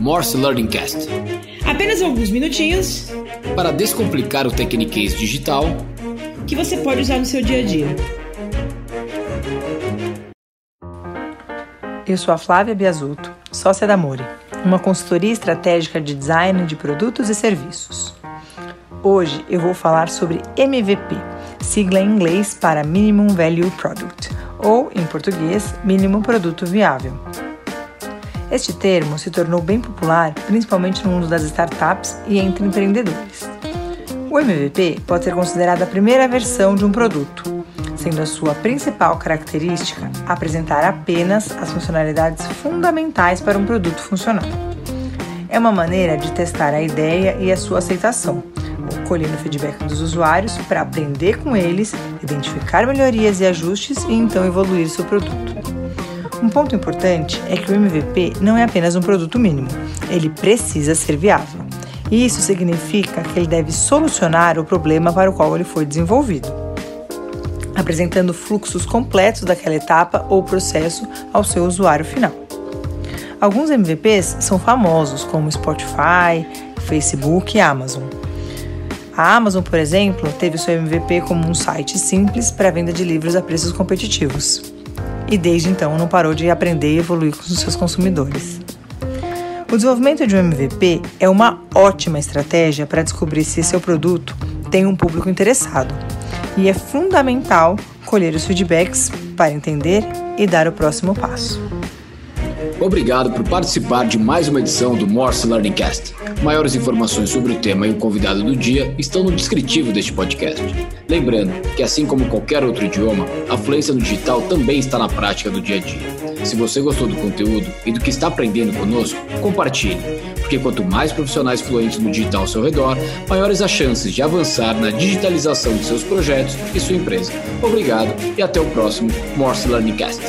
Morse Learning Cast. Apenas alguns minutinhos para descomplicar o Tecniquez digital que você pode usar no seu dia a dia. Eu sou a Flávia Biasuto, sócia da Mori, uma consultoria estratégica de design de produtos e serviços. Hoje eu vou falar sobre MVP, sigla em inglês para Minimum Value Product, ou em português, Mínimo Produto Viável. Este termo se tornou bem popular principalmente no mundo das startups e entre empreendedores. O MVP pode ser considerado a primeira versão de um produto, sendo a sua principal característica apresentar apenas as funcionalidades fundamentais para um produto funcionar. É uma maneira de testar a ideia e a sua aceitação, colhendo feedback dos usuários para aprender com eles, identificar melhorias e ajustes e então evoluir seu produto. Um ponto importante é que o MVP não é apenas um produto mínimo, ele precisa ser viável. Isso significa que ele deve solucionar o problema para o qual ele foi desenvolvido, apresentando fluxos completos daquela etapa ou processo ao seu usuário final. Alguns MVPs são famosos, como Spotify, Facebook e Amazon. A Amazon, por exemplo, teve seu MVP como um site simples para venda de livros a preços competitivos e desde então não parou de aprender e evoluir com os seus consumidores. O desenvolvimento de um MVP é uma ótima estratégia para descobrir se seu produto tem um público interessado e é fundamental colher os feedbacks para entender e dar o próximo passo. Obrigado por participar de mais uma edição do Morse Learning Cast. Maiores informações sobre o tema e o convidado do dia estão no descritivo deste podcast. Lembrando que, assim como qualquer outro idioma, a fluência no digital também está na prática do dia a dia. Se você gostou do conteúdo e do que está aprendendo conosco, compartilhe, porque quanto mais profissionais fluentes no digital ao seu redor, maiores as chances de avançar na digitalização de seus projetos e sua empresa. Obrigado e até o próximo Morse Learning Cast.